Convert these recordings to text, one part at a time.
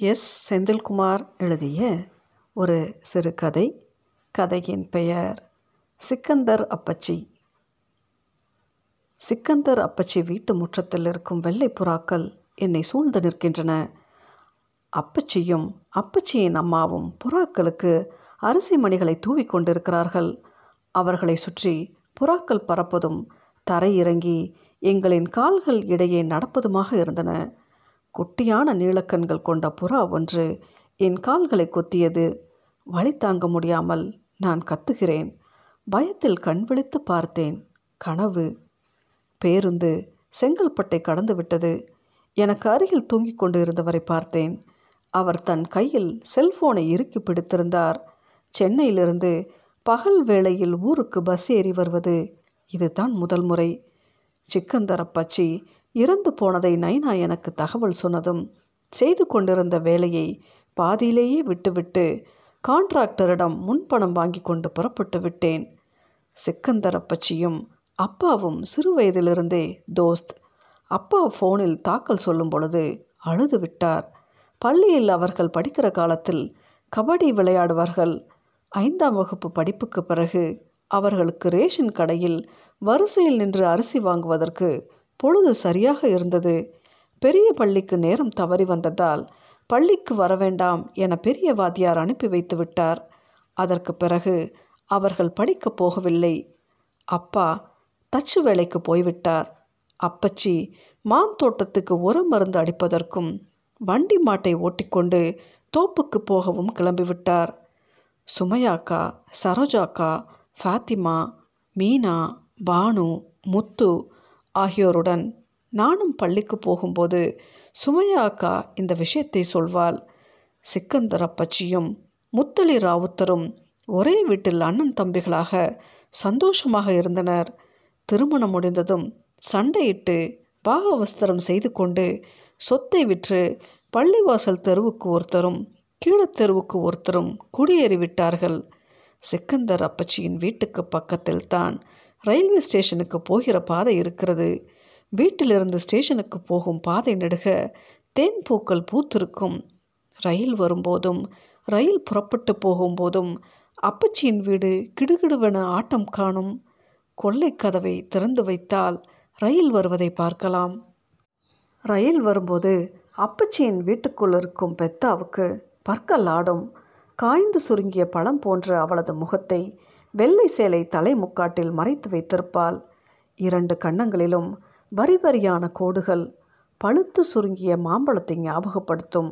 S. Senthilkumar எழுதிய ஒரு சிறுகதை கதையின் பெயர் சிக்கந்தர் அப்பச்சி. சிக்கந்தர் அப்பச்சி வீட்டு முற்றத்தில் இருக்கும் வெள்ளை புறாக்கள் என்னை சூழ்ந்து நிற்கின்றன. அப்பச்சியும் அப்பச்சியின் அம்மாவும் புறாக்களுக்கு அரிசி மணிகளை தூவி கொண்டிருக்கிறார்கள். அவர்களை சுற்றி புறாக்கள் பறப்பதும் தரையிறங்கி எங்களின் கால்கள் இடையே நடப்பதுமாக இருந்தன. குட்டியான நீளக்கண்கள் கொண்ட புறா ஒன்று என் கால்களை கொத்தியது. வழி தாங்க முடியாமல் நான் கத்துகிறேன். பயத்தில் கண் விழித்து பார்த்தேன். கனவு. பேருந்து செங்கல்பட்டை கடந்து விட்டது. எனக்கு அருகில் தூங்கிக் கொண்டு இருந்தவரை பார்த்தேன். அவர் தன் கையில் செல்போனை இறுக்கி பிடித்திருந்தார். சென்னையிலிருந்து பகல் வேளையில் ஊருக்கு பஸ் ஏறி வருவது. இதுதான் முதல் முறை. சிக்கந்தரப்பச்சி இறந்து போனதை நைனா எனக்கு தகவல் சொன்னதும் செய்து கொண்டிருந்த வேலையை பாதியிலேயே விட்டுவிட்டு கான்ட்ராக்டரிடம் முன்பணம் வாங்கி கொண்டு புறப்பட்டு விட்டேன். சிக்கந்தரப்பச்சியும் அப்பாவும் சிறு வயதிலிருந்தே தோஸ்த் அப்பா ஃபோனில் தாக்கல் சொல்லும் பொழுது அழுது விட்டார். பள்ளியில் அவர்கள் படிக்கிற காலத்தில் கபடி விளையாடுவார்கள். ஐந்தாம் வகுப்பு படிப்புக்கு பிறகு அவர்களுக்கு ரேஷன் கடையில் வரிசையில் நின்று அரிசி வாங்குவதற்கு பொழுது சரியாக இருந்தது. பெரிய பள்ளிக்கு நேரம் தவறி வந்ததால் பள்ளிக்கு வர வேண்டாம் என பெரிய வாத்தியார் அனுப்பி வைத்து விட்டார். அதற்கு பிறகு அவர்கள் படிக்கப் போகவில்லை. அப்பா தச்சு வேலைக்கு போய்விட்டார். அப்பச்சி மாம் தோட்டத்துக்கு உரம் மருந்து அடிப்பதற்கும் வண்டி மாட்டை ஓட்டிக்கொண்டு தோப்புக்கு போகவும் கிளம்பிவிட்டார். சுமையாக்கா சரோஜாக்கா ஃபாத்திமா மீனா பானு முத்து ஆகியோருடன் நானும் பள்ளிக்கு போகும்போது சுமையா அக்கா இந்த விஷயத்தை சொல்வாள். சிக்கந்தர் அப்பச்சியும் முத்தளி ராவுத்தரும் ஒரே வீட்டில் அண்ணன் தம்பிகளாக சந்தோஷமாக இருந்தனர். திருமணம் முடிந்ததும் சண்டையிட்டு பாகவஸ்திரம் செய்து கொண்டு சொத்தை விற்று பள்ளிவாசல் தெருவுக்கு ஒருத்தரும் கீழத்தெருவுக்கு ஒருத்தரும் குடியேறிவிட்டார்கள். சிக்கந்தர் அப்பச்சியின் வீட்டுக்கு பக்கத்தில் தான் ரயில்வே ஸ்டேஷனுக்கு போகிற பாதை இருக்கிறது. வீட்டிலிருந்து ஸ்டேஷனுக்கு போகும் பாதை நெடுக தேன் பூக்கள் பூத்திருக்கும். ரயில் வரும்போதும் ரயில் புறப்பட்டு போகும்போதும் அப்பச்சியின் வீடு கிடுகிடுவென ஆட்டம் காணும். கொள்ளை கதவை திறந்து வைத்தால் ரயில் வருவதை பார்க்கலாம். ரயில் வரும்போது அப்பச்சியின் வீட்டுக்குள் இருக்கும் பெத்தாவுக்கு பற்கள் ஆடும். காய்ந்து சுருங்கிய பழம் போன்ற அவளது முகத்தை வெள்ளை சேலை தலைமுக்காட்டில் மறைத்து வைத்திருப்பாள். இரண்டு கன்னங்களிலும் வரி வரியான கோடுகள் பழுத்து சுருங்கிய மாம்பழத்தை ஞாபகப்படுத்தும்.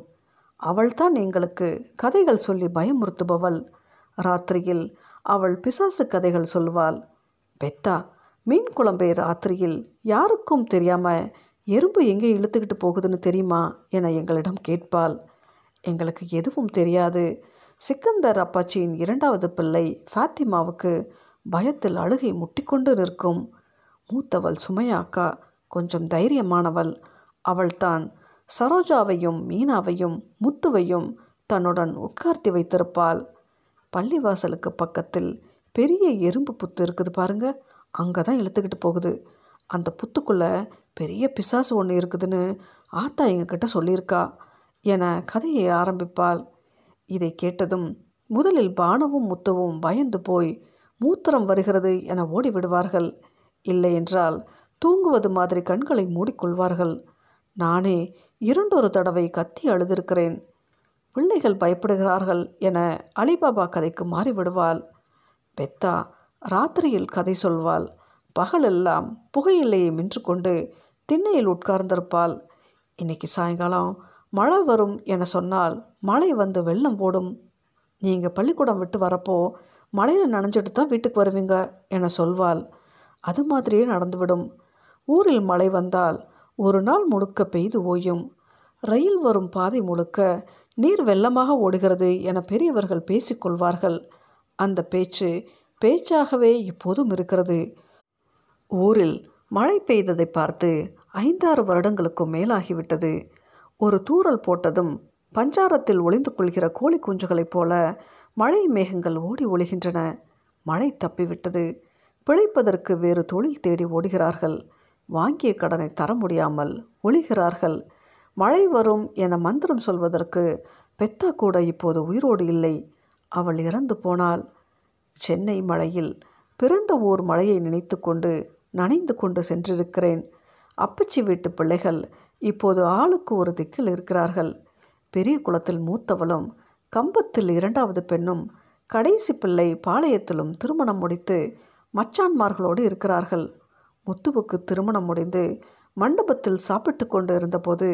அவள்தான் எங்களுக்கு கதைகள் சொல்லி பயமுறுத்துபவள். ராத்திரியில் அவள் பிசாசு கதைகள் சொல்வாள். பெத்தா மீன் குழம்பை ராத்திரியில் யாருக்கும் தெரியாமல் எறும்பு எங்கே இழுத்துக்கிட்டு போகுதுன்னு தெரியுமா? என எங்களிடம் கேட்பாள். எங்களுக்கு எதுவும் தெரியாது. சிக்கந்தர் அப்பாச்சியின் இரண்டாவது பிள்ளை ஃபாத்திமாவுக்கு பயத்தில் அழுகை முட்டிக்கொண்டு நிற்கும். மூத்தவள் சுமையாக்கா கொஞ்சம் தைரியமானவள். அவள்தான் சரோஜாவையும் மீனாவையும் முத்துவையும் தன்னுடன் உட்கார்த்தி வைத்திருப்பாள். பள்ளிவாசலுக்கு பக்கத்தில் பெரிய எறும்பு புத்து இருக்குது பாருங்க. அங்கே தான் இழுத்துக்கிட்டு போகுது. அந்த புத்துக்குள்ளே பெரிய பிசாசு ஒன்று இருக்குதுன்னு ஆத்தா எங்ககிட்ட சொல்லியிருக்கா என கதையை ஆரம்பிப்பாள். இதை கேட்டதும் முதலில் பானுவும் முத்துவும் பயந்து போய் மூத்திரம் வருகிறது என ஓடி விடுவார்கள் இல்லை என்றால் தூங்குவது மாதிரி கண்களை மூடிக்கொள்வார்கள். நானே இரண்டொரு தடவை கத்தி அழுதிருக்கிறேன். பிள்ளைகள் பயப்படுகிறார்கள் என அலிபாபா கதைக்கு மாறிவிடுவாள். பெத்தா ராத்திரியில் கதை சொல்வாள். பகலெல்லாம் புகையில்லையை மின்று கொண்டு திண்ணையில் உட்கார்ந்திருப்பாள். இன்னைக்கு சாயங்காலம் மழை வரும் என சொன்னால் மழை வந்து வெள்ளம் போடும். நீங்கள் பள்ளிக்கூடம் விட்டு வரப்போ மழையில் நனைஞ்சிட்டு தான் வீட்டுக்கு வருவீங்க என சொல்வாள். அது மாதிரியே நடந்துவிடும். ஊரில் மழை வந்தால் ஒரு நாள் முழுக்க பெய்து ஓயும். ரயில் வரும் பாதை முழுக்க நீர் வெள்ளமாக ஓடுகிறது என பெரியவர்கள் பேசிக்கொள்வார்கள் அந்த பேச்சு பேச்சாகவே இப்போதும் இருக்கிறது. ஊரில் மழை பெய்ததை பார்த்து ஐந்தாறு வருடங்களுக்கும் மேலாகிவிட்டது. ஒரு தூறல் போட்டதும் பஞ்சாரத்தில் ஒளிந்து கொள்கிற கோழி குஞ்சுகளைப் போல மழை மேகங்கள் ஓடி ஒழிகின்றன. மழை தப்பிவிட்டது. பிழைப்பதற்கு வேறு தொழில் தேடி ஓடுகிறார்கள். வாங்கிய கடனை தர முடியாமல் ஒழிகிறார்கள். மழை வரும் என மந்திரம் சொல்வதற்கு பெத்தா கூட இப்போது உயிரோடு இல்லை. அவள் இறந்து போனாள். சென்னை மழையில் பிறந்த ஊர் மழையை நினைத்து கொண்டு நனைந்து கொண்டு சென்றிருக்கிறேன். அப்பச்சி வீட்டு பிள்ளைகள் இப்போது ஆளுக்கு ஒரு திக்கில் இருக்கிறார்கள். பெரிய குளத்தில் மூத்தவளும் கம்பத்தில் இரண்டாவது பெண்ணும் கடைசி பிள்ளை பாளையத்திலும் திருமணம் முடித்து மச்சான்மார்களோடு இருக்கிறார்கள். முத்துவுக்கு திருமணம் முடிந்து மண்டபத்தில் சாப்பிட்டு கொண்டு இருந்தபோது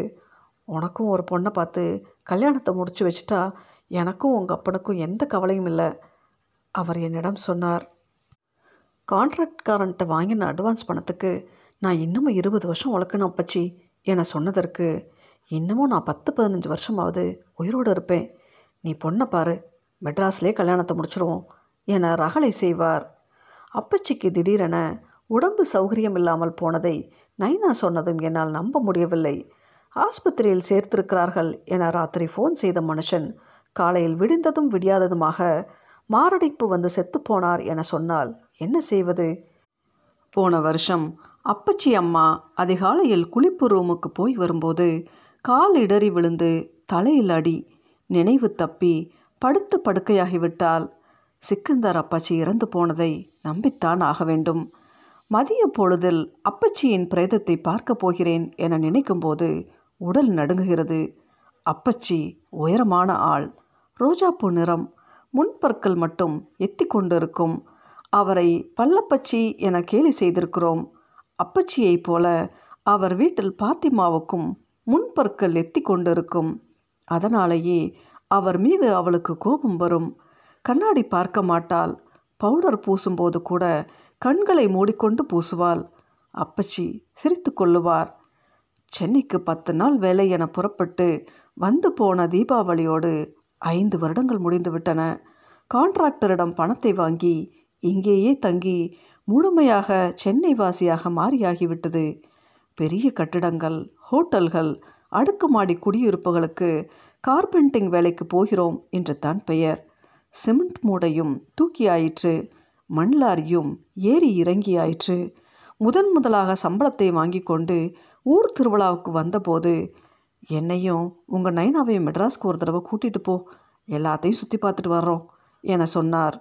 உனக்கும் ஒரு பொண்ணை பார்த்து கல்யாணத்தை முடிச்சு வச்சிட்டா எனக்கும் உங்கள் அப்பனுக்கும் எந்த கவலையும் இல்லை அவர் என்னிடம் சொன்னார். கான்ட்ராக்ட்காரன்ட்ட வாங்கின அட்வான்ஸ் பணத்துக்கு நான் இன்னமும் இருபது வருஷம் உழக்கணும் அப்பச்சி. என சொன்னதற்கு இன்னமும் நான் பத்து பதினஞ்சு வருஷமாவது உயிரோடு இருப்பேன். நீ பொண்ணை பாரு மெட்ராஸ்லேயே கல்யாணத்தை முடிச்சிருவோம் என ரகளை செய்வார். அப்பச்சிக்கு திடீரென உடம்பு சௌகரியம் இல்லாமல் போனதை நைனா சொன்னதும் என்னால் நம்ப முடியவில்லை. ஆஸ்பத்திரியில் சேர்த்திருக்கிறார்கள் என ராத்திரி ஃபோன் செய்த மனுஷன் காலையில் விடிந்ததும் விடியாததுமாக மாரடைப்பு வந்து செத்துப்போனார் என சொன்னால் என்ன செய்வது? போன வருஷம் அப்பச்சி அம்மா அதிகாலையில் குளிப்பு ரூமுக்கு போய் வரும்போது கால் இடறி விழுந்து தலையில் அடி நினைவு தப்பி படுத்து படுக்கையாகிவிட்டால் சிக்கந்தர் அப்பச்சி இறந்து போனதை நம்பித்தான் ஆக வேண்டும். மதிய பொழுதில் அப்பச்சியின் பிரேதத்தை பார்க்கப் போகிறேன் என நினைக்கும்போது உடல் நடுங்குகிறது. அப்பச்சி உயரமான ஆள். ரோஜாப்பூ நிறம். முன்பற்கள் மட்டும் எத்தி கொண்டிருக்கும் அவரை பல்லப்பச்சி என கேலி செய்திருக்கிறோம். அப்பச்சியைப் போல அவர் வீட்டில் பாத்திமாவுக்கும் முன்பற்கள் எத்தி கொண்டிருக்கும். அதனாலேயே அவர் மீது அவளுக்கு கோபம் வரும். கண்ணாடி பார்க்க மாட்டாள். பவுடர் பூசும்போது கூட கண்களை மூடிக்கொண்டு பூசுவாள். அப்பச்சி சிரித்து கொள்ளுவார். சென்னைக்கு பத்து நாள் வேலை என புறப்பட்டு வந்து போன தீபாவளியோடு ஐந்து வருடங்கள் முடிந்துவிட்டன. கான்ட்ராக்டரிடம் பணத்தை வாங்கி இங்கேயே தங்கி முழுமையாக சென்னை வாசியாக மாறியாகிவிட்டது. பெரிய கட்டிடங்கள் ஹோட்டல்கள் அடுக்குமாடி குடியிருப்புகளுக்கு கார்பெண்டிங் வேலைக்கு போகிறோம் என்று தான் பெயர். சிமெண்ட் மூடையும் தூக்கியாயிற்று மண்லாரியும் ஏறி இறங்கியாயிற்று முதன் முதலாக சம்பளத்தை வாங்கி கொண்டு ஊர் திருவிழாவுக்கு வந்தபோது என்னையும் உங்கள் நைனாவையும் மெட்ராஸ்க்கு ஒரு தடவை கூட்டிகிட்டு போ எல்லாத்தையும் சுற்றி பார்த்துட்டு வர்றோம் என சொன்னார்.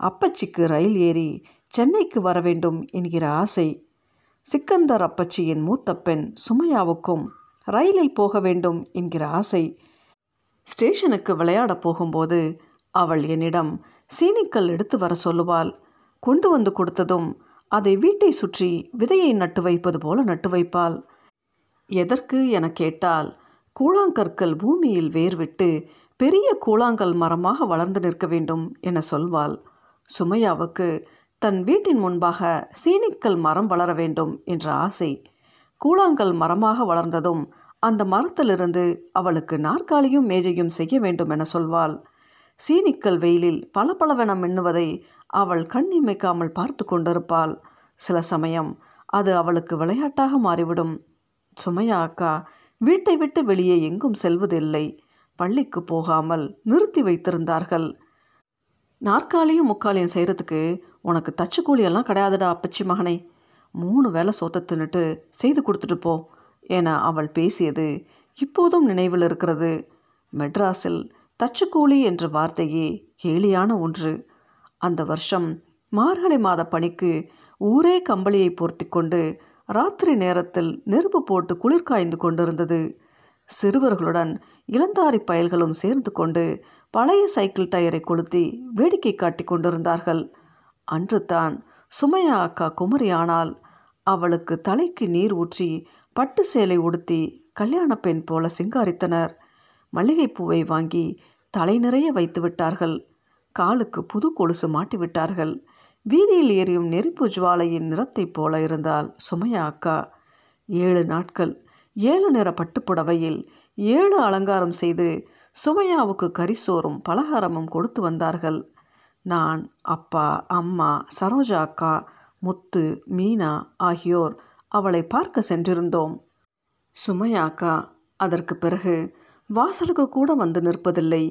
அப்பச்சிக்கு ரயில் ஏறி சென்னைக்கு வர வேண்டும் என்கிற ஆசை. சிக்கந்தர் அப்பச்சியின் மூத்த பெண் சுமையாவுக்கும் ரயிலில் போக வேண்டும் என்கிற ஆசை. ஸ்டேஷனுக்கு விளையாட போகும்போது அவள் என்னிடம் சீனிக்கல் எடுத்து வர சொல்லுவாள். கொண்டு வந்து கொடுத்ததும் அதை வீட்டை சுற்றி விதையை நட்டு வைப்பது போல நட்டு வைப்பாள். எதற்கு என கேட்டால் கூழாங்கற்கள் பூமியில் வேர்விட்டு பெரிய கூழாங்கல் மரமாக வளர்ந்து நிற்க வேண்டும் என சொல்வாள். சுமையாவுக்கு தன் வீட்டின் முன்பாக சீனிக்கல் மரம் வளர வேண்டும் என்ற ஆசை கூழாங்கல் மரமாக வளர்ந்ததும் அந்த மரத்திலிருந்து அவளுக்கு நாற்காலியும் மேஜையும் செய்ய வேண்டும் என சொல்வாள். சீனிக்கல் வெயிலில் பளபளவென மின்னுவதை அவள் கண்ணிமைக்காமல் பார்த்து கொண்டிருப்பாள். சில சமயம் அது அவளுக்கு விளையாட்டாக மாறிவிடும். சுமையா அக்கா வீட்டை விட்டு வெளியே எங்கும் செல்வதில்லை. பள்ளிக்கு போகாமல் நிறுத்தி வைத்திருந்தார்கள். நாற்காலியும் முக்காலியும் செய்கிறதுக்கு உனக்கு தச்சு கூலியெல்லாம் கிடையாதுடா அப்பச்சி மகனே. மூணு வேலை சோத்த தின்னுட்டு செய்து கொடுத்துட்டு போ என அவள் பேசியது இப்போதும் நினைவில் இருக்கிறது. மெட்ராஸில் தச்சுக்கூலி என்ற வார்த்தையே கேலியான ஒன்று. அந்த வருஷம் மார்கழி மாத பணிக்கு ஊரே கம்பளியை போர்த்தி கொண்டு ராத்திரி நேரத்தில் நெருப்பு போட்டு குளிர் காய்ந்து கொண்டிருந்தது. சிறுவர்களுடன் இளந்தாரி பயல்களும் சேர்ந்து கொண்டு பழைய சைக்கிள் டயரை கொளுத்தி வேடிக்கை காட்டி கொண்டிருந்தார்கள். அன்று தான் சுமையா அக்கா குமரி ஆனால் அவளுக்கு தலைக்கு நீர் ஊற்றி பட்டு சேலை உடுத்தி கல்யாண பெண் போல சிங்காரித்தனர். மல்லிகைப்பூவை வாங்கி தலை நிறைய வைத்து விட்டார்கள். காலுக்கு புது கொலுசு மாட்டி விட்டார்கள். வீதியில் எரியும் நெருப்பு ஜுவாலையின் நிறத்தைப் போல இருந்தால் சுமையா அக்கா ஏழு நாட்கள் ஏழு நிற பட்டுப்புடவையில் ஏழு அலங்காரம் செய்து சுமையாவுக்கு கரிசோறும் பலகாரமும் கொடுத்து வந்தார்கள். நான் அப்பா அம்மா சரோஜா அக்கா முத்து மீனா ஆகியோர் அவளை பார்க்க சென்றிருந்தோம். சுமையா அக்கா அதற்கு பிறகு வாசலுக்கு கூட வந்து நிற்பதில்லை.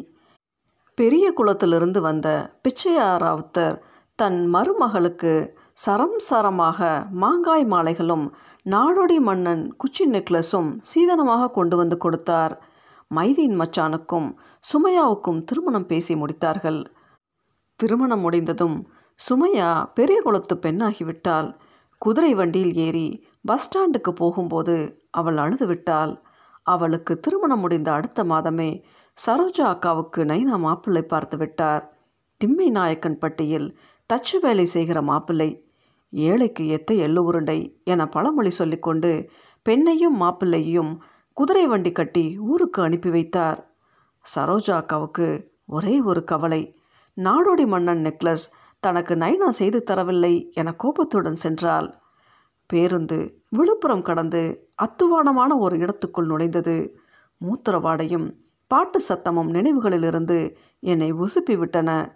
பெரிய குளத்திலிருந்து வந்த பிச்சையாராவுத்தர் தன் மருமகளுக்கு சரம் சரமாக மாங்காய் மாலைகளும் நாடோடி மன்னன் குச்சி நெக்லஸும் சீதனமாக கொண்டு வந்து கொடுத்தார். மைதீன் மச்சானுக்கும் சுமையாவுக்கும் திருமணம் பேசி முடித்தார்கள். திருமணம் முடிந்ததும் சுமையா பெரிய குளத்து பெண்ணாகிவிட்டாள். குதிரை வண்டியில் ஏறி பஸ் ஸ்டாண்டுக்கு போகும்போது அவள் அழுது விட்டாள் அவளுக்கு திருமணம் முடிந்த அடுத்த மாதமே சரோஜா அக்காவுக்கு நைனா மாப்பிள்ளை பார்த்து விட்டார். திம்மை நாயக்கன் பட்டியில் தச்சு வேலை செய்கிற மாப்பிள்ளை. ஏழைக்கு எத்த எள்ளு உருண்டை என பழமொழி சொல்லிக்கொண்டு பெண்ணையும் மாப்பிள்ளையும் குதிரை வண்டி கட்டி ஊருக்கு அனுப்பி வைத்தார். சரோஜா அக்காவுக்கு ஒரே ஒரு கவலை. நாடோடி மன்னன் நெக்லஸ் தனக்கு நைனா செய்து தரவில்லை என கோபத்துடன் சென்றாள். பேருந்து விழுப்புரம் கடந்து அத்துவானமான ஒரு இடத்துக்குள் நுழைந்தது. மூத்திரவாடையும் பாட்டு சத்தமும் நினைவுகளிலிருந்து என்னை உசுப்பி விட்டன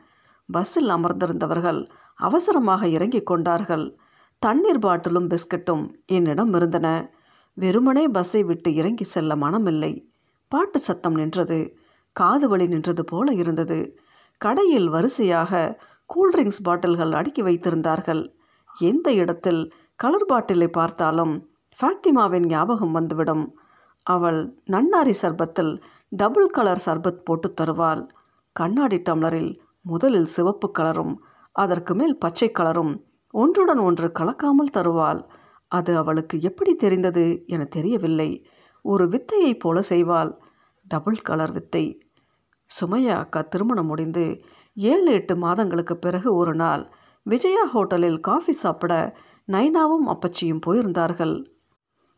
பஸ்ஸில் அமர்ந்திருந்தவர்கள் அவசரமாக இறங்கிக் கொண்டார்கள். தண்ணீர் பாட்டிலும் பிஸ்கட்டும் என்னிடம் இருந்தன. வெறுமனே பஸ்ஸை விட்டு இறங்கி செல்ல மனமில்லை. பாட்டு சத்தம் நின்றது காது வலி நின்றது போல இருந்தது. கடையில் வரிசையாக கூல்ட்ரிங்க்ஸ் பாட்டில்கள் அடுக்கி வைத்திருந்தார்கள். எந்த இடத்தில் கலர் பாட்டிலை பார்த்தாலும் ஃபாத்திமாவின் ஞாபகம் வந்துவிடும். அவள் நன்னாரி சர்பத்தில் டபுள் கலர் சர்பத் போட்டு தருவாள். கண்ணாடி டம்ளரில் முதலில் சிவப்பு கலரும் அதற்கு மேல் பச்சை கலரும் ஒன்றுடன் ஒன்று கலக்காமல் தருவாள். அது அவளுக்கு எப்படி தெரிந்தது என தெரியவில்லை. ஒரு வித்தையைப் போல செய்வாள். டபுள் கலர் வித்தை சுமையா அக்கா திருமணம் முடிந்து ஏழு எட்டு மாதங்களுக்கு பிறகு ஒரு நாள் விஜயா ஹோட்டலில் காஃபி சாப்பிட நைனாவும் அப்பச்சியும் போயிருந்தார்கள்.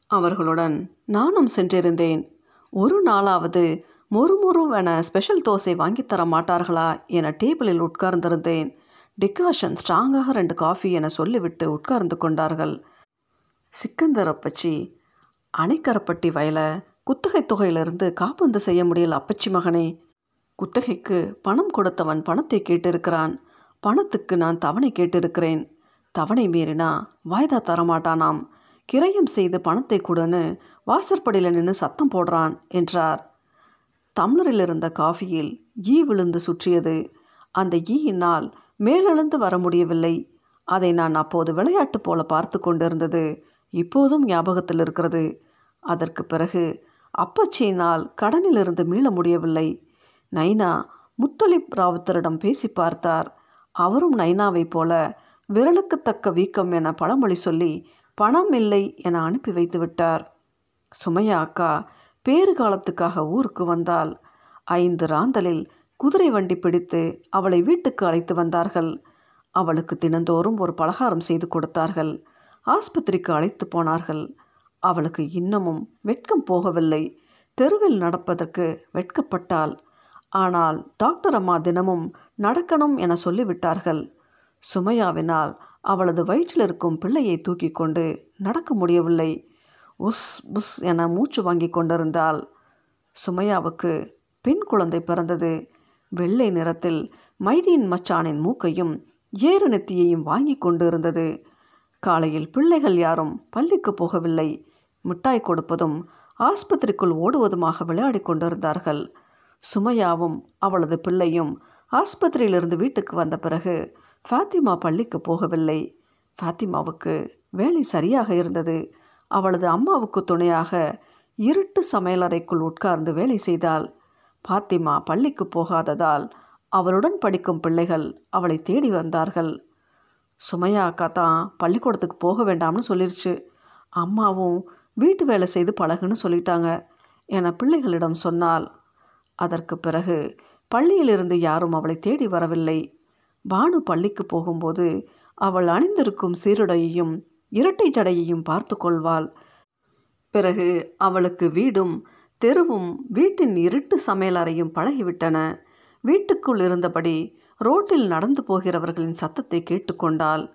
அவர்களுடன் நானும் சென்றிருந்தேன். ஒரு நாளாவது மொறுமொறுவென ஸ்பெஷல் தோசை வாங்கி தர மாட்டார்களா என டேபிளில் உட்கார்ந்திருந்தேன். டிகாஷன் ஸ்ட்ராங்காக ரெண்டு காஃபி என சொல்லிவிட்டு உட்கார்ந்து கொண்டார்கள். சிக்கந்தர் அப்பச்சி அணைக்கரப்பட்டி வயலை குத்தகை தொகையிலிருந்து காப்பந்து செய்ய முடியல அப்பச்சி மகனே. குத்தகைக்கு பணம் கொடுத்தவன் பணத்தை கேட்டிருக்கிறான். பணத்துக்கு நான் தவணை கேட்டிருக்கிறேன். தவணை மீறினா வாய்தா தரமாட்டானாம். கிரயம் செய்து பணத்தை கொடுன்னு வாசற்படியில் நின்று சத்தம் போடுறான் என்றார். தம்ளரில் இருந்த காஃபியில் ஈ விழுந்து சுற்றியது. அந்த ஈயினால் மேலெழுந்து வர முடியவில்லை. அதை நான் அப்போது விளையாட்டு போல பார்த்து கொண்டிருந்தது. இப்போதும் ஞாபகத்தில் இருக்கிறது அதற்கு பிறகு அப்பச்சியினால் கடனிலிருந்து மீள முடியவில்லை. நைனா முத்தலிப் ராவுத்தரிடம் பேசி பார்த்தார். அவரும் நைனாவைப் போல விரலுக்கு தக்க வீக்கம் என பழமொழி சொல்லி பணம் இல்லை என அனுப்பி வைத்து விட்டார் சுமையா அக்கா பேறு காலத்துக்காக ஊருக்கு வந்தால் ஐந்து ராந்தலில் குதிரை வண்டி பிடித்து அவளை வீட்டுக்கு அழைத்து வந்தார்கள். அவளுக்கு தினந்தோறும் ஒரு பலகாரம் செய்து கொடுத்தார்கள். ஆஸ்பத்திரிக்கு அழைத்து போனார்கள். அவளுக்கு இன்னமும் வெட்கம் போகவில்லை. தெருவில் நடப்பதற்கு வெட்கப்பட்டாள். ஆனால் டாக்டர் அம்மா தினமும் நடக்கணும் என சொல்லிவிட்டார்கள். சுமையாவினால் அவளது வயிற்றில் இருக்கும் பிள்ளையை தூக்கி கொண்டு நடக்க முடியவில்லை. உஸ் புஸ் என மூச்சு வாங்கி கொண்டிருந்தாள். சுமையாவுக்கு பெண் குழந்தை பிறந்தது. வெள்ளை நிறத்தில் மைதியின் மச்சானின் மூக்கையும் ஏறு நெத்தியையும் வாங்கி கொண்டு இருந்தது காலையில் பிள்ளைகள் யாரும் பள்ளிக்கு போகவில்லை. மிட்டாய் கொடுப்பதும் ஆஸ்பத்திரிக்குள் ஓடுவதுமாக விளையாடி கொண்டிருந்தார்கள். சுமையாவும் அவளது பிள்ளையும் ஆஸ்பத்திரியிலிருந்து வீட்டுக்கு வந்த பிறகு ஃபாத்திமா பள்ளிக்கு போகவில்லை. ஃபாத்திமாவுக்கு வேலை சரியாக இருந்தது. அவளது அம்மாவுக்கு துணையாக இருட்டு சமையலறைக்குள் உட்கார்ந்து வேலை செய்தாள். பாத்திமா பள்ளிக்கு போகாததால் அவளுடன் படிக்கும் பிள்ளைகள் அவளை தேடி வந்தார்கள். சுமையா அக்கா தான் பள்ளிக்கூடத்துக்கு போக வேண்டாம்னு சொல்லிருச்சு. அம்மாவும் வீட்டு வேலை செய்து பழகுன்னு சொல்லிட்டாங்க என பிள்ளைகளிடம் சொன்னால் அதற்கு பிறகு பள்ளியிலிருந்து யாரும் அவளை தேடி வரவில்லை. பானு பள்ளிக்கு போகும்போது அவள் அணிந்திருக்கும் சீருடையையும் இரட்டை ஜடையையும் பார்த்து கொள்வாள். பிறகு அவளுக்கு வீடும் தெருவும் வீட்டின் இருட்டு சமையலறையும் பழகிவிட்டன. வீட்டுக்குள் இருந்தபடி ரோட்டில் நடந்து போகிறவர்களின் சத்தத்தை கேட்டுக்கொண்டாள்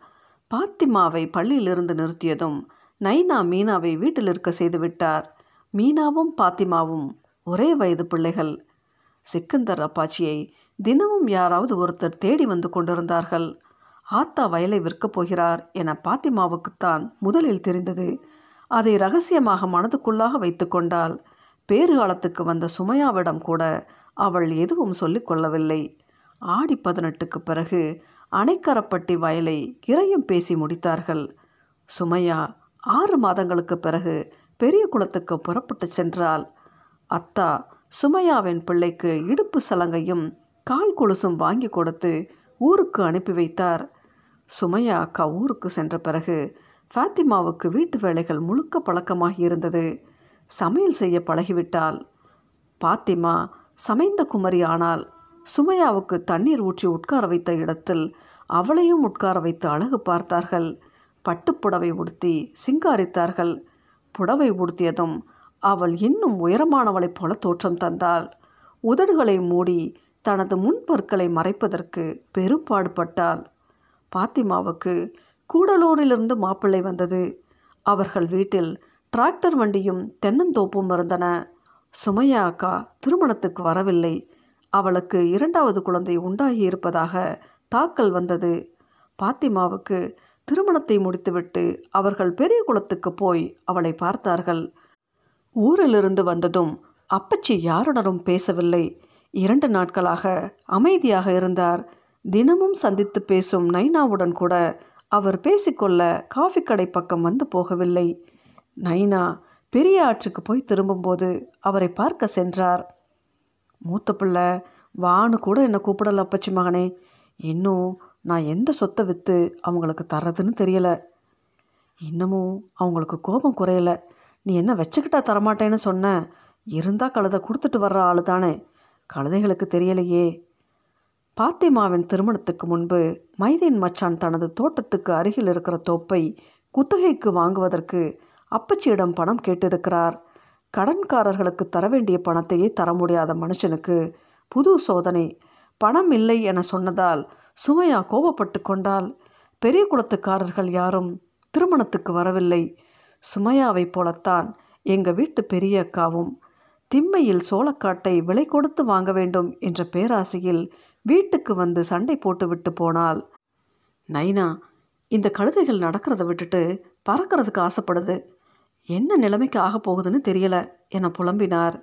பாத்திமாவை பள்ளியிலிருந்து நிறுத்தியதும் நைனா மீனாவை வீட்டில் இருக்க செய்துவிட்டார் மீனாவும் பாத்திமாவும் ஒரே வயது பிள்ளைகள். சிக்கந்தர் அப்பாச்சியை தினமும் யாராவது ஒருத்தர் தேடி வந்து கொண்டிருந்தார்கள். ஆத்தா வயலை விற்கப் போகிறார் என பாத்திமாவுக்குத்தான் முதலில் தெரிந்தது. அதை ரகசியமாக மனதுக்குள்ளாக வைத்து கொண்டால் பேறுகாலத்துக்கு வந்த சுமையாவிடம் கூட அவள் எதுவும் சொல்லிக்கொள்ளவில்லை ஆடி பதினெட்டுக்கு பிறகு அணைக்கரப்பட்டி வயலை இறையும் பேசி முடித்தார்கள். சுமையா ஆறு மாதங்களுக்கு பிறகு பெரிய குளத்துக்கு புறப்பட்டு சென்றால் அத்தா சுமையாவின் பிள்ளைக்கு இடுப்பு சலங்கையும் கால் கொலுசும் வாங்கி கொடுத்து ஊருக்கு அனுப்பி வைத்தார். சுமையா அக்கா ஊருக்கு சென்ற பிறகு ஃபாத்திமாவுக்கு வீட்டு வேலைகள் முழுக்க பழக்கமாகி இருந்தது. சமையல் செய்ய பழகிவிட்டாள். பாத்திமா சமைந்த குமரி ஆனால் சுமையாவுக்கு தண்ணீர் ஊற்றி உட்கார வைத்த இடத்தில் அவளையும் உட்கார வைத்து அழகு பார்த்தார்கள். பட்டுப்புடவை உடுத்தி சிங்காரித்தார்கள். புடவை உடுத்தியதும் அவள் இன்னும் உயரமானவளைப் போல தோற்றம் தந்தாள். உதடுகளை மூடி தனது முன்பற்களை மறைப்பதற்கு பெரும் பாடுபட்டாள் பாத்திமாவுக்கு கூடலூரிலிருந்து மாப்பிள்ளை வந்தது. அவர்கள் வீட்டில் டிராக்டர் வண்டியும் தென்னந்தோப்பும் இருந்தன. சுமையா அக்கா திருமணத்துக்கு வரவில்லை. அவளுக்கு இரண்டாவது குழந்தை உண்டாகி இருப்பதாக தாக்கல் வந்தது. பாத்திமாவுக்கு திருமணத்தை முடித்துவிட்டு அவர்கள் பெரிய குளத்துக்கு போய் அவளை பார்த்தார்கள். ஊரிலிருந்து வந்ததும் அப்பச்சி யாருடனும் பேசவில்லை. இரண்டு நாட்களாக அமைதியாக இருந்தார். தினமும் சந்தித்து பேசும் நைனாவுடன் கூட அவர் பேசிக்கொள்ள காஃபி கடை பக்கம் வந்து போகவில்லை. நைனா பெரிய ஆற்றுக்கு போய் திரும்பும்போது அவரை பார்க்க சென்றார். மூத்த பிள்ளை வான்னு கூட என்னை கூப்பிடல அப்பச்சி மகனே. இன்னும் நான் எந்த சொத்தை விற்று அவங்களுக்கு தர்றதுன்னு தெரியலை. இன்னமும் அவங்களுக்கு கோபம் குறையலை. நீ என்ன வச்சுக்கிட்டா தரமாட்டேன்னு சொன்ன? இருந்தால் கழுதை கொடுத்துட்டு வர்ற ஆள் தானே கழுதைகளுக்கு தெரியலையே. பாத்திமாவின் திருமணத்துக்கு முன்பு மைதீன் மச்சான் தனது தோட்டத்துக்கு அருகில் இருக்கிற தோப்பை குத்தகைக்கு வாங்குவதற்கு அப்பச்சியிடம் பணம் கேட்டிருக்கிறார். கடன்காரர்களுக்கு தர வேண்டிய பணத்தையே தர முடியாத மனுஷனுக்கு புது சோதனை. பணம் இல்லை என சொன்னதால் சுமையா கோபப்பட்டு கொண்டால் பெரிய குளத்துக்காரர்கள் யாரும் திருமணத்துக்கு வரவில்லை. சுமையாவைப் போலத்தான் எங்கள் வீட்டு பெரிய அக்காவும் திம்மையில் சோளக்காட்டை விலை கொடுத்து வாங்க வேண்டும் என்ற பேராசையில் வீட்டுக்கு வந்து சண்டை போட்டுவிட்டு போனாள். நைனா இந்த கழுதைகள் நடக்கிறத விட்டுட்டு பறக்கிறதுக்கு ஆசைப்படுது. என்ன நிலைமைக்கு ஆகப் போகுதுன்னு தெரியல என புலம்பினார்.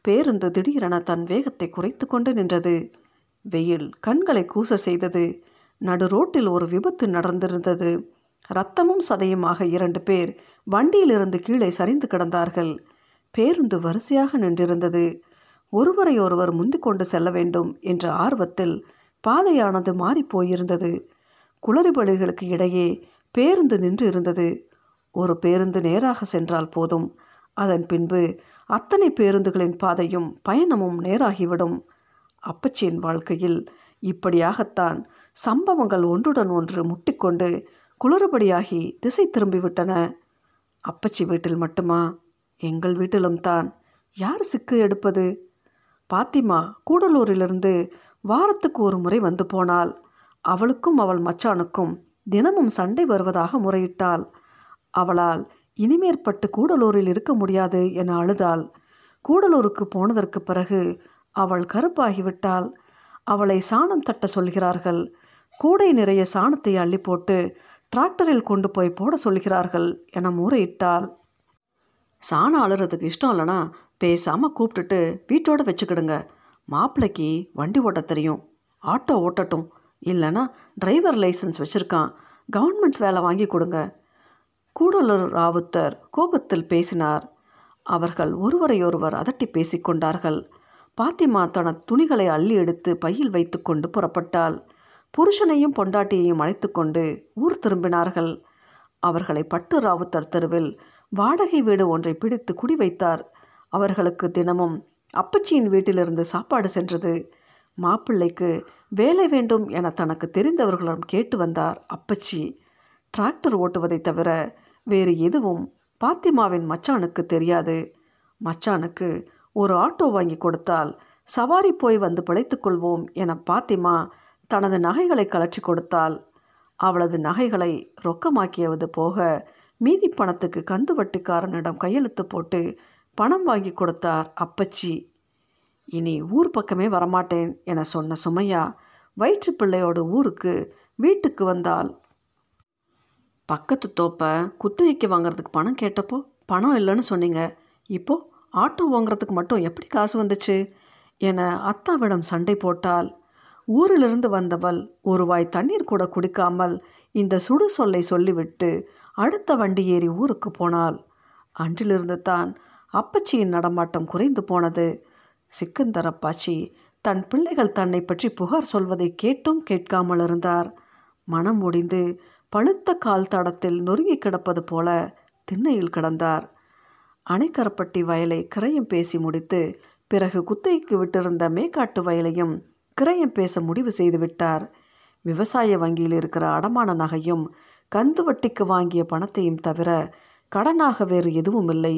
பேருந்து திடீரென தன் வேகத்தை குறைத்து கொண்டு நின்றது. வெயில் கண்களை கூச செய்தது. நடு ரோட்டில் ஒரு விபத்து நடந்திருந்தது. ரத்தமும் சதையுமாக இரண்டு பேர் வண்டியிலிருந்து கீழே சரிந்து கிடந்தார்கள். பேருந்து வரிசையாக நின்றிருந்தது. ஒருவரை ஒருவர் கொண்டு செல்ல வேண்டும் என்ற ஆர்வத்தில் பாதையானது மாறிப் போயிருந்தது குளறுபடிகளுக்கு இடையே பேருந்து நின்று இருந்தது ஒரு பேருந்து நேராக சென்றால் போதும். அதன் பின்பு அத்தனை பேருந்துகளின் பாதையும் பயணமும் நேராகிவிடும். அப்பச்சியின் வாழ்க்கையில் இப்படியாகத்தான் சம்பவங்கள் ஒன்றுடன் ஒன்று முட்டிக்கொண்டு குளறுபடியாகி திசை திரும்பிவிட்டன அப்பச்சி வீட்டில் மட்டுமா? எங்கள் வீட்டிலும் தான். யார் சிக்கு எடுப்பது? பாத்திமா கூடலூரிலிருந்து வாரத்துக்கு ஒரு முறை வந்து போனாள். அவளுக்கும் அவள் மச்சானுக்கும் தினமும் சண்டை வருவதாக முறையிட்டாள். அவளால் இனிமேற்பட்டு கூடலூரில் இருக்க முடியாது என அழுதாள். கூடலூருக்கு போனதற்கு பிறகு அவள் கருப்பாகிவிட்டாள். அவளை சாணம் தட்ட சொல்கிறார்கள். கூடை நிறைய சாணத்தை அள்ளி போட்டு டிராக்டரில் கொண்டு போய் போட சொல்கிறார்கள் என முறையிட்டாள். சாணம் அழுறதுக்கு இஷ்டம் இல்லைனா பேசாமல் கூப்பிட்டுட்டு வீட்டோட வச்சுக்கிடுங்க. மாப்பிள்ளைக்கு வண்டி ஓட்ட தெரியும். ஆட்டோ ஓட்டட்டும். இல்லைன்னா டிரைவர் லைசன்ஸ் வச்சுருக்கான். கவர்மெண்ட் வேலை வாங்கி கொடுங்க. கூடலூர் ராவுத்தர் கோபத்தில் பேசினார். அவர்கள் ஒருவரையொருவர் அதட்டி பேசிக்கொண்டார்கள். பாத்திமா தனது துணிகளை அள்ளி எடுத்து பையில் வைத்துக்கொண்டு புறப்பட்டாள். புருஷனையும் பொண்டாட்டியையும் அழைத்துக்கொண்டு ஊர் திரும்பினார்கள். அவர்களை பட்டு ராவுத்தர் தெருவில் வாடகை வீடு ஒன்றை பிடித்து குடி வைத்தார். அவர்களுக்கு தினமும் அப்பச்சியின் வீட்டிலிருந்து சாப்பாடு சென்றது. மாப்பிள்ளைக்கு வேலை வேண்டும் என தனக்கு தெரிந்தவர்களிடம் கேட்டு வந்தார் அப்பச்சி. டிராக்டர் ஓட்டுவதை தவிர வேறு எதுவும் பாத்திமாவின் மச்சானுக்கு தெரியாது. மச்சானுக்கு ஒரு ஆட்டோ வாங்கி கொடுத்தால் சவாரி போய் வந்து பிழைத்துக்கொள்வோம் என பாத்திமா தனது நகைகளை கலற்றி கொடுத்தாள். அவளது நகைகளை ரொக்கமாக்கியவது போக மீதி பணத்துக்கு கந்து வட்டிக்காரனிடம் கையெழுத்து போட்டு பணம் வாங்கி கொடுத்தார் அப்பச்சி. இனி ஊர் பக்கமே வரமாட்டேன் என சொன்ன சுமையா வயிற்று பிள்ளையோட ஊருக்கு வீட்டுக்கு வந்தாள். பக்கத்து தோப்பை குத்தகைக்கு வாங்குறதுக்கு பணம் கேட்டப்போ பணம் இல்லைன்னு சொன்னீங்க. இப்போது ஆட்டோ வாங்குறதுக்கு மட்டும் எப்படி காசு வந்துச்சு? என அத்தாவிடம் சண்டை போட்டால் ஊரிலிருந்து வந்தவள் ஒருவாய் தண்ணீர் கூட குடிக்காமல் இந்த சுடு சொல்லை சொல்லிவிட்டு அடுத்த வண்டி ஏறி ஊருக்கு போனாள். அன்றிலிருந்து தான் அப்பச்சியின் நடமாட்டம் குறைந்து போனது. சிக்கந்தர் அப்பாச்சி தன் பிள்ளைகள் தன்னை பற்றி புகார் சொல்வதை கேட்டும் கேட்காமல் இருந்தார். மனம் ஒடிந்து பழுத்த கால் தடத்தில் நொறுங்கி கிடப்பது போல திண்ணையில் கிடந்தார். அணைக்கரப்பட்டி வயலை கரையும் பேசி முடித்து பிறகு குத்தைக்கு விட்டிருந்த மேக்காட்டு வயலையும் கிரயம் பேச முடிவு செய்துவிட்டார். விவசாய வங்கியில் இருக்கிற அடமான நகையும் கந்து வட்டிக்கு வாங்கிய பணத்தையும் தவிர கடனாக வேறு எதுவும் இல்லை.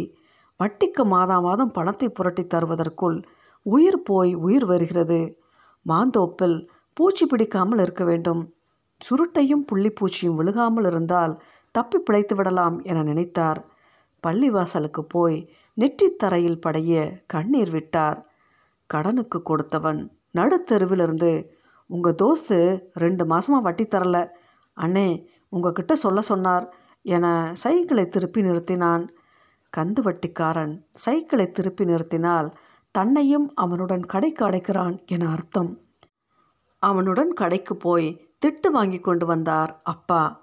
வட்டிக்கு மாதா மாதம் பணத்தை புரட்டி தருவதற்குள் உயிர் போய் உயிர் வருகிறது. மாந்தோப்பில் பூச்சி பிடிக்காமல் இருக்க வேண்டும். சுருட்டையும் புள்ளிப்பூச்சியும் விழுகாமல் இருந்தால் தப்பி பிழைத்து விடலாம் என நினைத்தார். பள்ளிவாசலுக்கு போய் நெற்றித்தரையில் படைய கண்ணீர் விட்டார். கடனுக்கு கொடுத்தவன் நடுத்தெருவிலிருந்து உங்கள் தோஸ்து ரெண்டு மாதமாக வட்டி தரல. அண்ணே உங்ககிட்ட சொல்ல சொன்னார். என சைக்கிளை திருப்பி நிறுத்தினான். கந்து வட்டிக்காரன் சைக்கிளை திருப்பி நிறுத்தினால் தன்னையும் அவனுடன் கடைக்கு அடைக்கிறான் என அர்த்தம். அவனுடன் கடைக்கு போய் திட்டு வாங்கி கொண்டு வந்தார் அப்பா.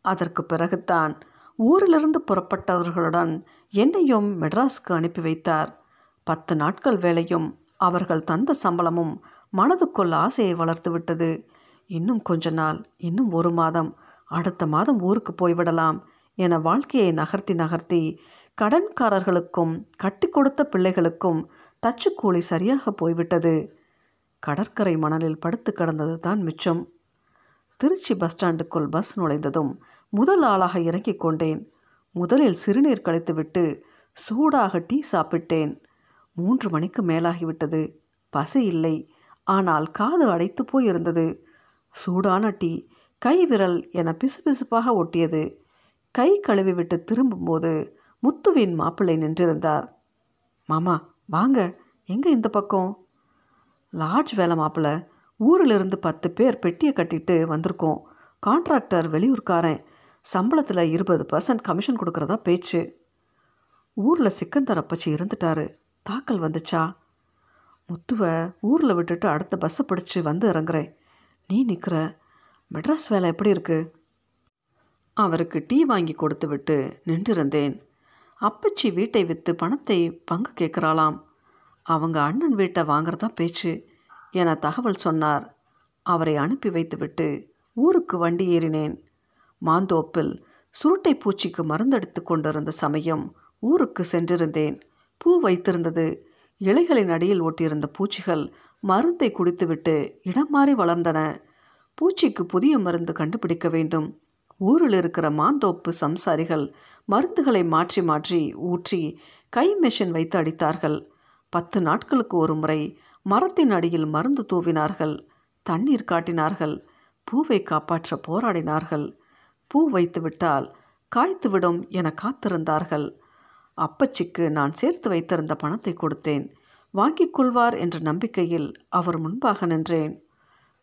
அதற்கு பிறகுதான் ஊரிலிருந்து புறப்பட்டவர்களுடன் என்னையும் மெட்ராஸ்க்கு அனுப்பி வைத்தார். பத்து நாட்கள் வேலையும் அவர்கள் தந்த சம்பளமும் மனதுக்குள் ஆசையை வளர்த்து விட்டது. இன்னும் கொஞ்ச நாள் இன்னும் ஒரு மாதம் அடுத்த மாதம் ஊருக்கு போய்விடலாம் என வாழ்க்கையை நகர்த்தி நகர்த்தி கடன்காரர்களுக்கும் கட்டி கொடுத்த பிள்ளைகளுக்கும் தச்சுக்கூலி சரியாக போய்விட்டது. கடற்கரை மணலில் படுத்து கிடந்தது தான் மிச்சம். திருச்சி பஸ் ஸ்டாண்டுக்குள் பஸ் நுழைந்ததும் முதல் ஆளாக இறங்கிக் கொண்டேன். முதலில் சிறுநீர் கழித்துவிட்டு சூடாக டீ சாப்பிட்டேன். மூன்று மணிக்கு மேலாகிவிட்டது. பசி இல்லை. ஆனால் காது அடைத்து போயிருந்தது. சூடான டீ கை விரல் என பிசுபிசுப்பாக ஒட்டியது. கை கழுவி விட்டு திரும்பும்போது முத்துவின் மாப்பிள்ளை நின்றிருந்தார். மாமா வாங்க. எங்கே இந்த பக்கம்? லாட்ஜ் வேலை மாப்பிள்ளை. ஊரிலிருந்து பத்து பேர் பெட்டியை கட்டிட்டு வந்திருக்கோம். கான்ட்ராக்டர் வெளியூர்காரன். சம்பளத்தில் இருபது பர்சன்ட் கமிஷன் கொடுக்குறதா பேச்சு. ஊரில் சிக்கந்தர் அப்பச்சி இருந்துட்டாரு. தாக்கல் வந்துச்சா? முத்துவை ஊரில் விட்டுட்டு அடுத்த பஸ்ஸை பிடிச்சி வந்து இறங்குறேன். நீ நிற்கிற மெட்ராஸ் வேலை எப்படி இருக்கு? அவருக்கு டீ வாங்கி கொடுத்து விட்டு நின்றிருந்தேன். அப்பச்சி வீட்டை விற்று பணத்தை பங்கு கேட்குறாளாம். அவங்க அண்ணன் வீட்டை வாங்குறதா பேச்சு. என தகவல் சொன்னார். அவரை அனுப்பி வைத்துவிட்டு ஊருக்கு வண்டி ஏறினேன். மாந்தோப்பில் சுருட்டை பூச்சிக்கு மருந்தெடுத்து கொண்டிருந்த சமயம் ஊருக்கு சென்றிருந்தேன். பூ வைத்திருந்தது. இலைகளின் அடியில் ஒட்டியிருந்த பூச்சிகள் மருந்தை குடித்துவிட்டு இடம் மாறி வளர்ந்தன. பூச்சிக்கு புதிய மருந்து கண்டுபிடிக்க வேண்டும். ஊரில் இருக்கிற மாந்தோப்பு சம்சாரிகள் மருந்துகளை மாற்றி மாற்றி ஊற்றி கை மெஷின் வைத்து அடித்தார்கள். பத்து நாட்களுக்கு ஒரு முறை மரத்தின் அடியில் மருந்து தூவினார்கள். தண்ணீர் காட்டினார்கள். பூவை காப்பாற்ற போராடினார்கள். பூ வைத்துவிட்டால் காய்த்துவிடும் என காத்திருந்தார்கள். அப்பச்சிக்கு நான் சேர்த்து வைத்திருந்த பணத்தை கொடுத்தேன். வாங்கிக் கொள்வார் என்ற நம்பிக்கையில் அவர் முன்பாக நின்றேன்.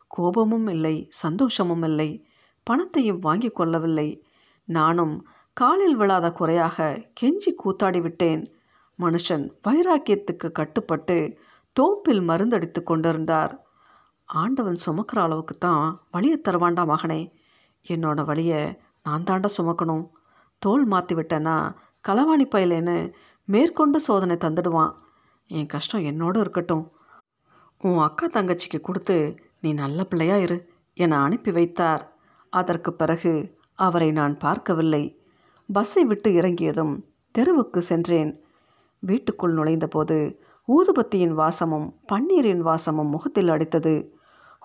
கோபமும் இல்லை சந்தோஷமும் இல்லை. பணத்தையும் வாங்கி கொள்ளவில்லை. நானும் காலில் விழாத குறையாக கெஞ்சி கூத்தாடி விட்டேன். மனுஷன் வைராக்கியத்துக்கு கட்டுப்பட்டு தோப்பில் மருந்தடித்து கொண்டிருந்தார். ஆண்டவன் சுமக்கிற அளவுக்கு தான் வழியை தருவாண்டா மகனே. என்னோட வழியை நான் தாண்டா சுமக்கணும். தோல் மாற்றி விட்டேன்னா களவாணி பயலேன்னு மேற்கொண்டு சோதனை தந்துடுவான். என் கஷ்டம் என்னோடு இருக்கட்டும். உன் அக்கா தங்கச்சிக்கு கொடுத்து நீ நல்ல பிள்ளையா இரு என அனுப்பி வைத்தார். அதற்கு பிறகு அவரை நான் பார்க்கவில்லை. பஸ்ஸை விட்டு இறங்கியதும் தெருவுக்கு சென்றேன். வீட்டுக்குள் நுழைந்தபோது ஊதுபத்தியின் வாசமும் பன்னீரின் வாசமும் முகத்தில் அடித்தது.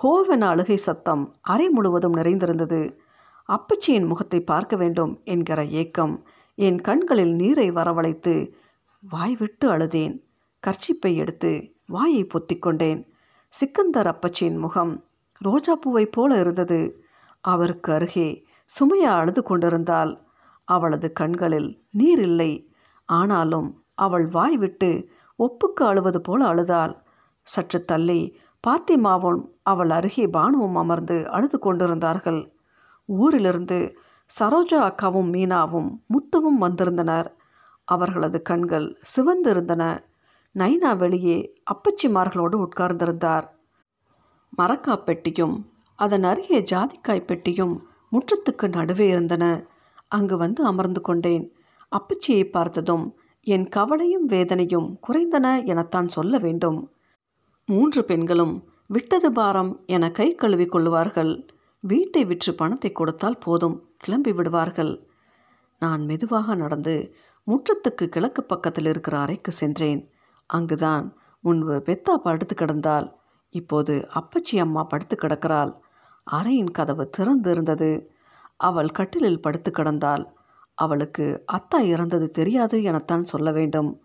ஹோவென அழுகை சத்தம் அறை முழுவதும் நிறைந்திருந்தது. அப்பச்சியின் முகத்தை பார்க்க வேண்டும் என்கிற ஏக்கம் என் கண்களில் நீரை வரவழைத்து வாய் விட்டு அழுதேன். கர்ச்சிப்பை எடுத்து வாயை பொத்திக்கொண்டேன் சிக்கந்தர் அப்பச்சியின் முகம் ரோஜாப்பூவைப் போல இருந்தது. அவருக்கு அருகே சுமையா அழுது கொண்டிருந்தாள். அவளது கண்களில் நீர் இல்லை. ஆனாலும் அவள் வாய் விட்டு ஒப்புக்கு அழுவது போல அழுதாள். சற்று தள்ளி பாத்திமாவும் அவள் அருகே பானுவும் அமர்ந்து அழுது கொண்டிருந்தார்கள். ஊரிலிருந்து சரோஜா அக்காவும் மீனாவும் முத்துவும் வந்திருந்தனர். அவர்களது கண்கள் சிவந்திருந்தன. நைனா வெளியே அப்பச்சிமார்களோடு உட்கார்ந்திருந்தார். மரக்கா பெட்டியும் அதன் அருகே ஜாதிக்காய் பெட்டியும் முற்றத்துக்கு நடுவே இருந்தன. அங்கு வந்து அமர்ந்து கொண்டேன். அப்பச்சியை பார்த்ததும் என் கவலையும் வேதனையும் குறைந்தன எனத்தான் சொல்ல வேண்டும். மூன்று பெண்களும் விட்டது பாரம் என கை கழுவி கொள்வார்கள் வீட்டை விற்று பணத்தை கொடுத்தால் போதும் கிளம்பி விடுவார்கள். நான் மெதுவாக நடந்து முற்றத்துக்கு கிழக்கு பக்கத்தில் இருக்கிற அறைக்கு சென்றேன். அங்குதான் முன்பு பெத்தா படுத்து கிடந்தாள். இப்போது அப்பச்சி அம்மா படுத்து கிடக்கிறாள். அறையின் கதவு திறந்து இருந்தது அவள் கட்டிலில் படுத்து கிடந்தாள். அவளுக்கு அத்தா இறந்தது தெரியாது எனத்தான் சொல்ல வேண்டும்.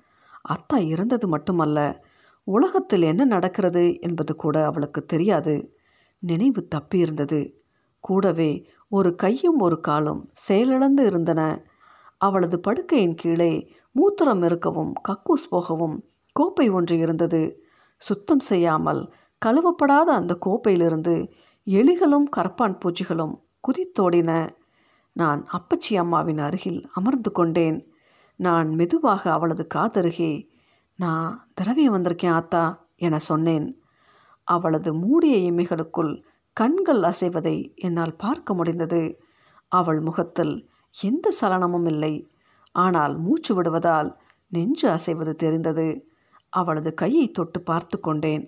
அத்தா இறந்தது மட்டுமல்ல உலகத்தில் என்ன நடக்கிறது என்பது கூட அவளுக்கு தெரியாது. நினைவு தப்பியிருந்தது. கூடவே ஒரு கையும் ஒரு காலும் செயலிழந்து இருந்தன. அவளது படுக்கையின் கீழே மூத்திரம் இருக்கவும் கக்கூஸ் போகவும் கோப்பை ஒன்று இருந்தது. சுத்தம் செய்யாமல் கழுவப்படாத அந்த கோப்பையிலிருந்து எலிகளும் கரப்பான் பூச்சிகளும் குதித்தோடின. நான் அப்பச்சி அம்மாவின் அருகில் அமர்ந்து கொண்டேன். நான் மெதுவாக அவளது காதருகே நான் திரவியம் வந்திருக்கேன் ஆத்தா என சொன்னேன். அவளது மூடிய இமைகளுக்குள் கண்கள் அசைவதை என்னால் பார்க்க முடிந்தது. அவள் முகத்தில் எந்த சலனமும் இல்லை. ஆனால் மூச்சு விடுவதால் நெஞ்சு அசைவது தெரிந்தது. அவளது கையை தொட்டு பார்த்து கொண்டேன்.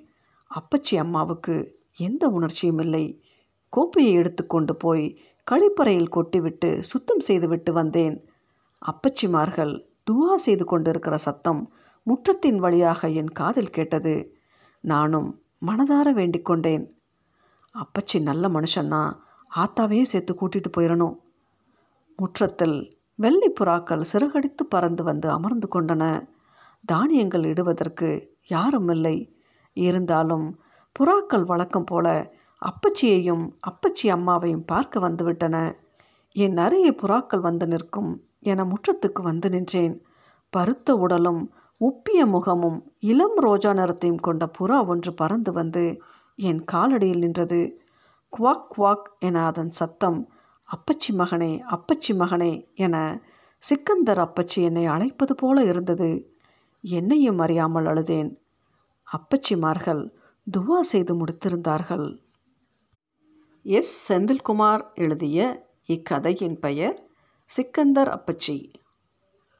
அப்பச்சி அம்மாவுக்கு எந்த உணர்ச்சியும் இல்லை. கோப்பையை எடுத்துக்கொண்டு போய் கழிப்பறையில் கொட்டிவிட்டு சுத்தம் செய்துவிட்டு வந்தேன். அப்பச்சிமார்கள் துவா செய்து கொண்டிருக்கிற சத்தம் முற்றத்தின் வழியாக என் காதில் கேட்டது. நானும் மனதார வேண்டிக் கொண்டேன். அப்பச்சி நல்ல மனுஷன்னா ஆத்தாவையும் சேர்த்து கூட்டிகிட்டு போயிடணும் முற்றத்தில் வெள்ளை புறாக்கள் சிறகடித்து பறந்து வந்து அமர்ந்து கொண்டன. தானியங்கள் இடுவதற்கு யாரும் இல்லை. இருந்தாலும் புறாக்கள் வழக்கம் போல அப்பச்சியையும் அப்பச்சி அம்மாவையும் பார்க்க வந்துவிட்டன என் அருகே புறாக்கள் வந்து நிற்கும் என முற்றத்துக்கு வந்து நின்றேன். பருத்த உடலும் உப்பிய முகமும் இளம் ரோஜா நிறத்தையும் கொண்ட புறா ஒன்று பறந்து வந்து என் காலடியில் நின்றது. குவாக் குவாக் என அதன் சத்தம் அப்பச்சி மகனே அப்பச்சி மகனே என சிக்கந்தர் அப்பச்சி என்னை அழைப்பது போல இருந்தது. என்னையும் அறியாமல் அழுதேன். அப்பச்சிமார்கள் துவா செய்து முடித்திருந்தார்கள். எஸ். செந்தில்குமார் எழுதிய இக்கதையின் பெயர் சிக்கந்தர் அப்பச்சி.